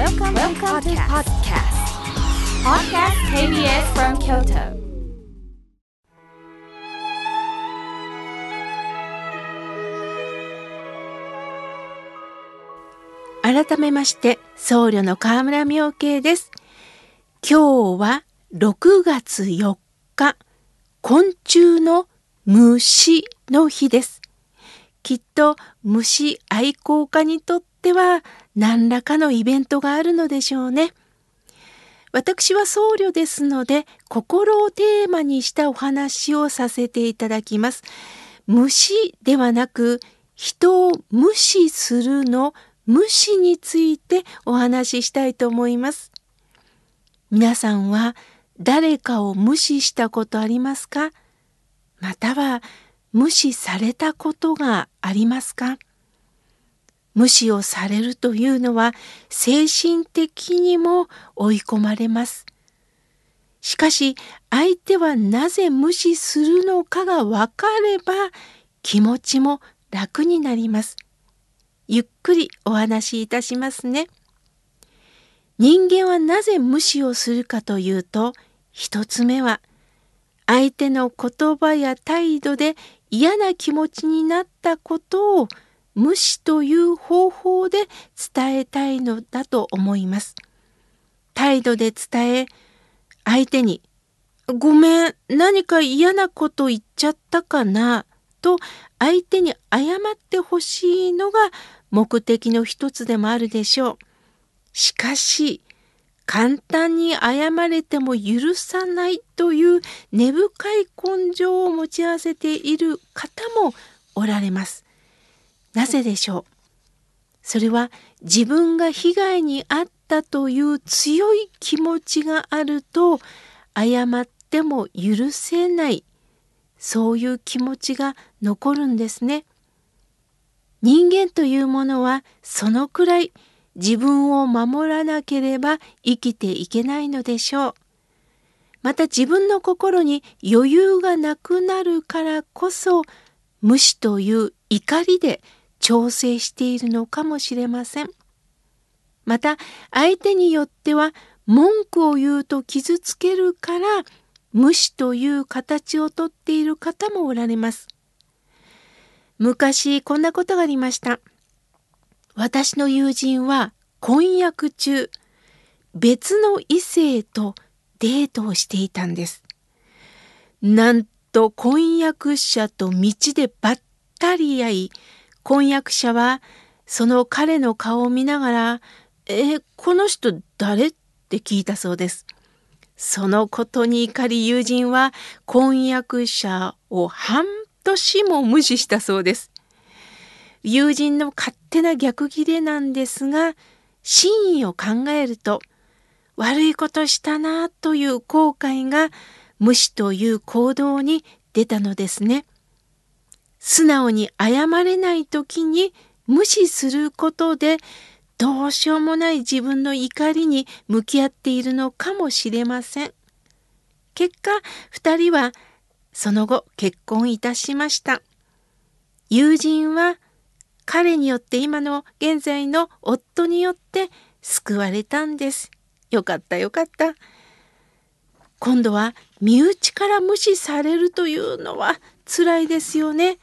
Welcome, Welcome to podcast. Podcast KBS from Kyoto. 改めまして僧侶の河村明慶です今日は6月4日昆虫の虫の日ですきっと虫愛好家にとっては何らかのイベントがあるのでしょうね。私は僧侶ですので心をテーマにしたお話をさせていただきます。虫ではなく人を無視するの無視についてお話ししたいと思います。皆さんは誰かを無視したことありますか？または無視されたことがありますか？無視をされるというのは精神的にも追い込まれます。しかし相手はなぜ無視するのかが分かれば気持ちも楽になります。ゆっくりお話しいたしますね。人間はなぜ無視をするかというと一つ目は相手の言葉や態度で嫌な気持ちになったことを無視という方法で伝えたいのだと思います。態度で伝え相手に「ごめん何か嫌なこと言っちゃったかな」と相手に謝ってほしいのが目的の一つでもあるでしょう。しかし、簡単に謝れても許さないという根深い根性を持ち合わせている方もおられます。なぜでしょう？それは自分が被害に遭ったという強い気持ちがあると謝っても許せないそういう気持ちが残るんですね。人間というものはそのくらい自分を守らなければ生きていけないのでしょう。また自分の心に余裕がなくなるからこそ無視という怒りで調整しているのかもしれません。また相手によっては文句を言うと傷つけるから無視という形をとっている方もおられます。昔こんなことがありました。私の友人は婚約中、別の異性とデートをしていたんです。なんと婚約者と道でばったり会い、婚約者はその彼の顔を見ながら「えこの人誰?」って聞いたそうです。そのことに怒り友人は婚約者を半年も無視したそうです。友人の勝手な逆ギレなんですが真意を考えると悪いことしたなという後悔が無視という行動に出たのですね。素直に謝れない時に無視することでどうしようもない自分の怒りに向き合っているのかもしれません。結果2人はその後結婚いたしました。友人は彼によって今の現在の夫によって救われたんです。よかったよかった。今度は身内から無視されるというのは辛いですよね。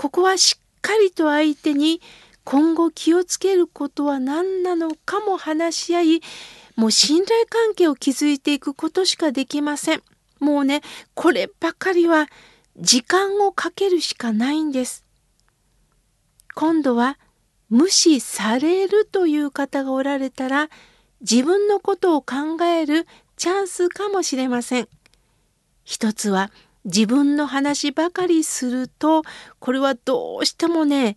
ここはしっかりと相手に今後気をつけることは何なのかも話し合いもう信頼関係を築いていくことしかできません。もうねこればかりは時間をかけるしかないんです。今度は無視されるという方がおられたら自分のことを考えるチャンスかもしれません。一つは自分の話ばかりするとこれはどうしてもね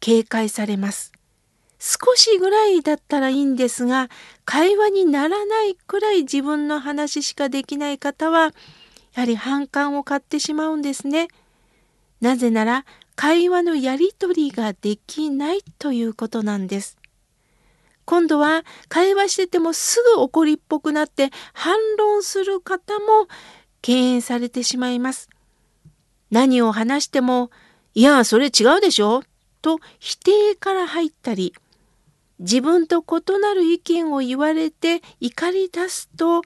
警戒されます。少しぐらいだったらいいんですが会話にならないくらい自分の話しかできない方はやはり反感を買ってしまうんですね。なぜなら会話のやり取りができないということなんです。今度は会話しててもすぐ怒りっぽくなって反論する方も敬遠されてしまいます。何を話しても、いや、それ違うでしょと否定から入ったり、自分と異なる意見を言われて怒り出すと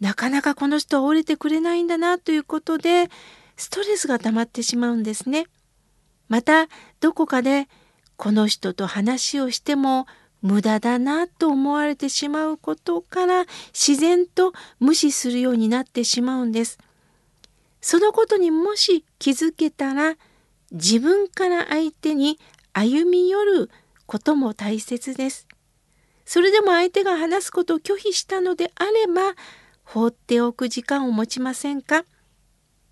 なかなかこの人は折れてくれないんだなということでストレスが溜まってしまうんですね。またどこかでこの人と話をしても無駄だなと思われてしまうことから自然と無視するようになってしまうんです。そのことにもし気づけたら自分から相手に歩み寄ることも大切です。それでも相手が話すことを拒否したのであれば放っておく時間を持ちませんか？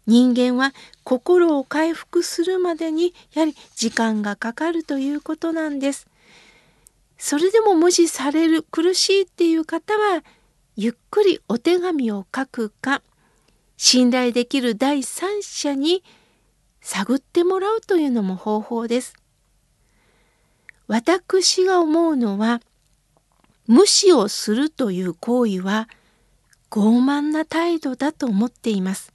人間は心を回復するまでにやはり時間がかかるということなんです。それでも無視される苦しいっていう方はゆっくりお手紙を書くか信頼できる第三者に探ってもらうというのも方法です。私が思うのは無視をするという行為は傲慢な態度だと思っています。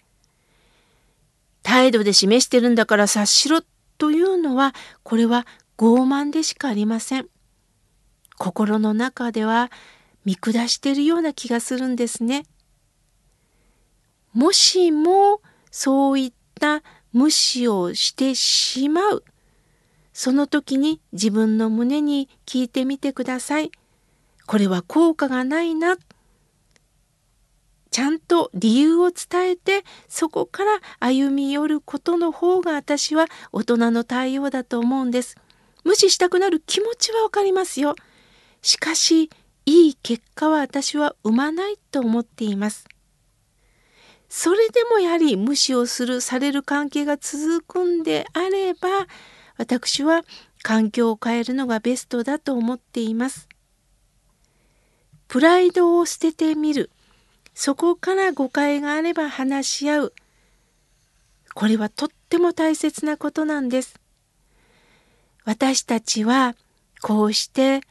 態度で示してるんだから察しろというのはこれは傲慢でしかありません。心の中では見下しているような気がするんですね。もしもそういった無視をしてしまうその時に自分の胸に聞いてみてください。これは効果がないな。ちゃんと理由を伝えてそこから歩み寄ることの方が私は大人の対応だと思うんです。無視したくなる気持ちはわかりますよ。しかしいい結果は私は生まないと思っています。それでもやはり無視をするされる関係が続くんであれば私は環境を変えるのがベストだと思っています。プライドを捨ててみる。そこから誤解があれば話し合う。これはとっても大切なことなんです。私たちはこうして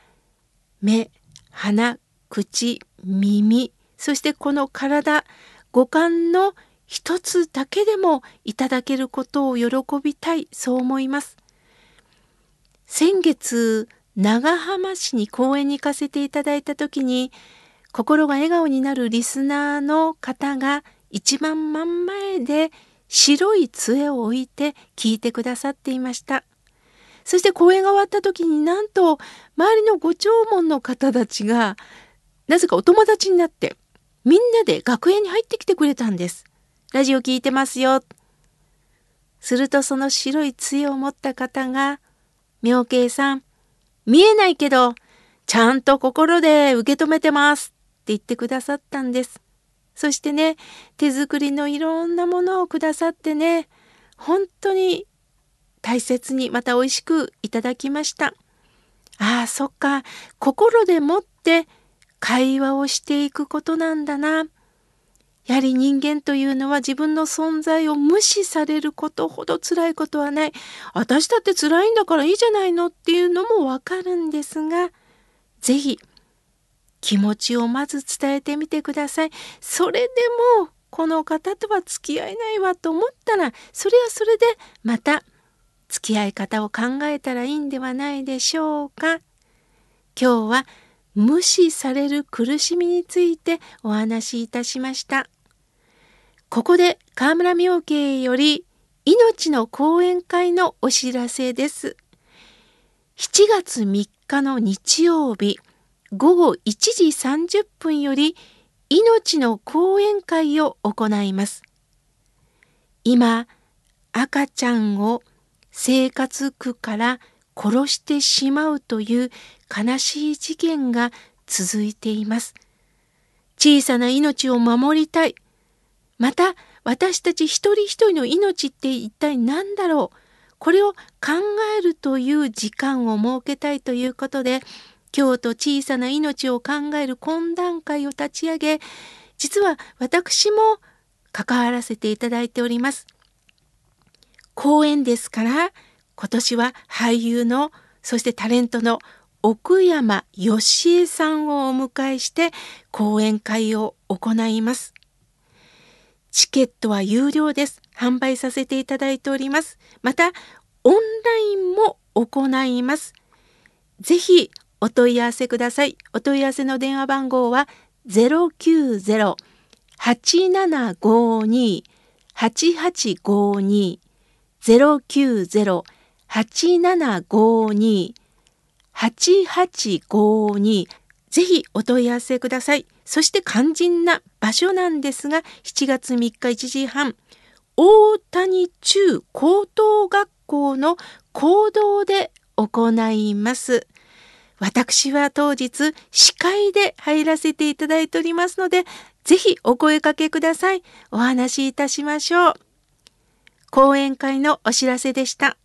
目、鼻、口、耳、そしてこの体、五感の一つだけでもいただけることを喜びたいそう思います。先月長浜市に公園に行かせていただいた時に心が笑顔になるリスナーの方が一番真ん前で白い杖を置いて聞いてくださっていました。そして公演が終わった時になんと周りのご弔問の方たちがなぜかお友達になってみんなで学園に入ってきてくれたんです。ラジオ聞いてますよ。するとその白い杖を持った方が、妙慶さん、見えないけど、ちゃんと心で受け止めてますって言ってくださったんです。そしてね、手作りのいろんなものをくださってね、本当に大切にまた美味しくいただきました。ああ、そっか、心でもって会話をしていくことなんだな。やはり人間というのは自分の存在を無視されることほど辛いことはない。私だって辛いんだからいいじゃないのっていうのもわかるんですが、是非気持ちをまず伝えてみてください。それでもこの方とは付き合えないわと思ったら、それはそれでまた付き合い方を考えたらいいんではないでしょうか。今日は無視される苦しみについてお話しいたしました。ここで河村明慶より命の講演会のお知らせです。7月3日の日曜日午後1時30分より命の講演会を行います。今、赤ちゃんを生活苦から殺してしまうという悲しい事件が続いています。小さな命を守りたい。また私たち一人一人の命って一体何だろうこれを考えるという時間を設けたいということで京都小さな命を考える懇談会を立ち上げ実は私も関わらせていただいております。講演ですから今年は俳優のそしてタレントの奥山義恵さんをお迎えして講演会を行います。チケットは有料です。販売させていただいております。また、オンラインも行います。ぜひお問い合わせください。お問い合わせの電話番号は090-8752-8852 090-8752-8852ぜひお問い合わせください。そして肝心な場所なんですが、7月3日1時半、大谷中高等学校の講堂で行います。私は当日司会で入らせていただいておりますので、ぜひお声かけください。お話しいたしましょう。講演会のお知らせでした。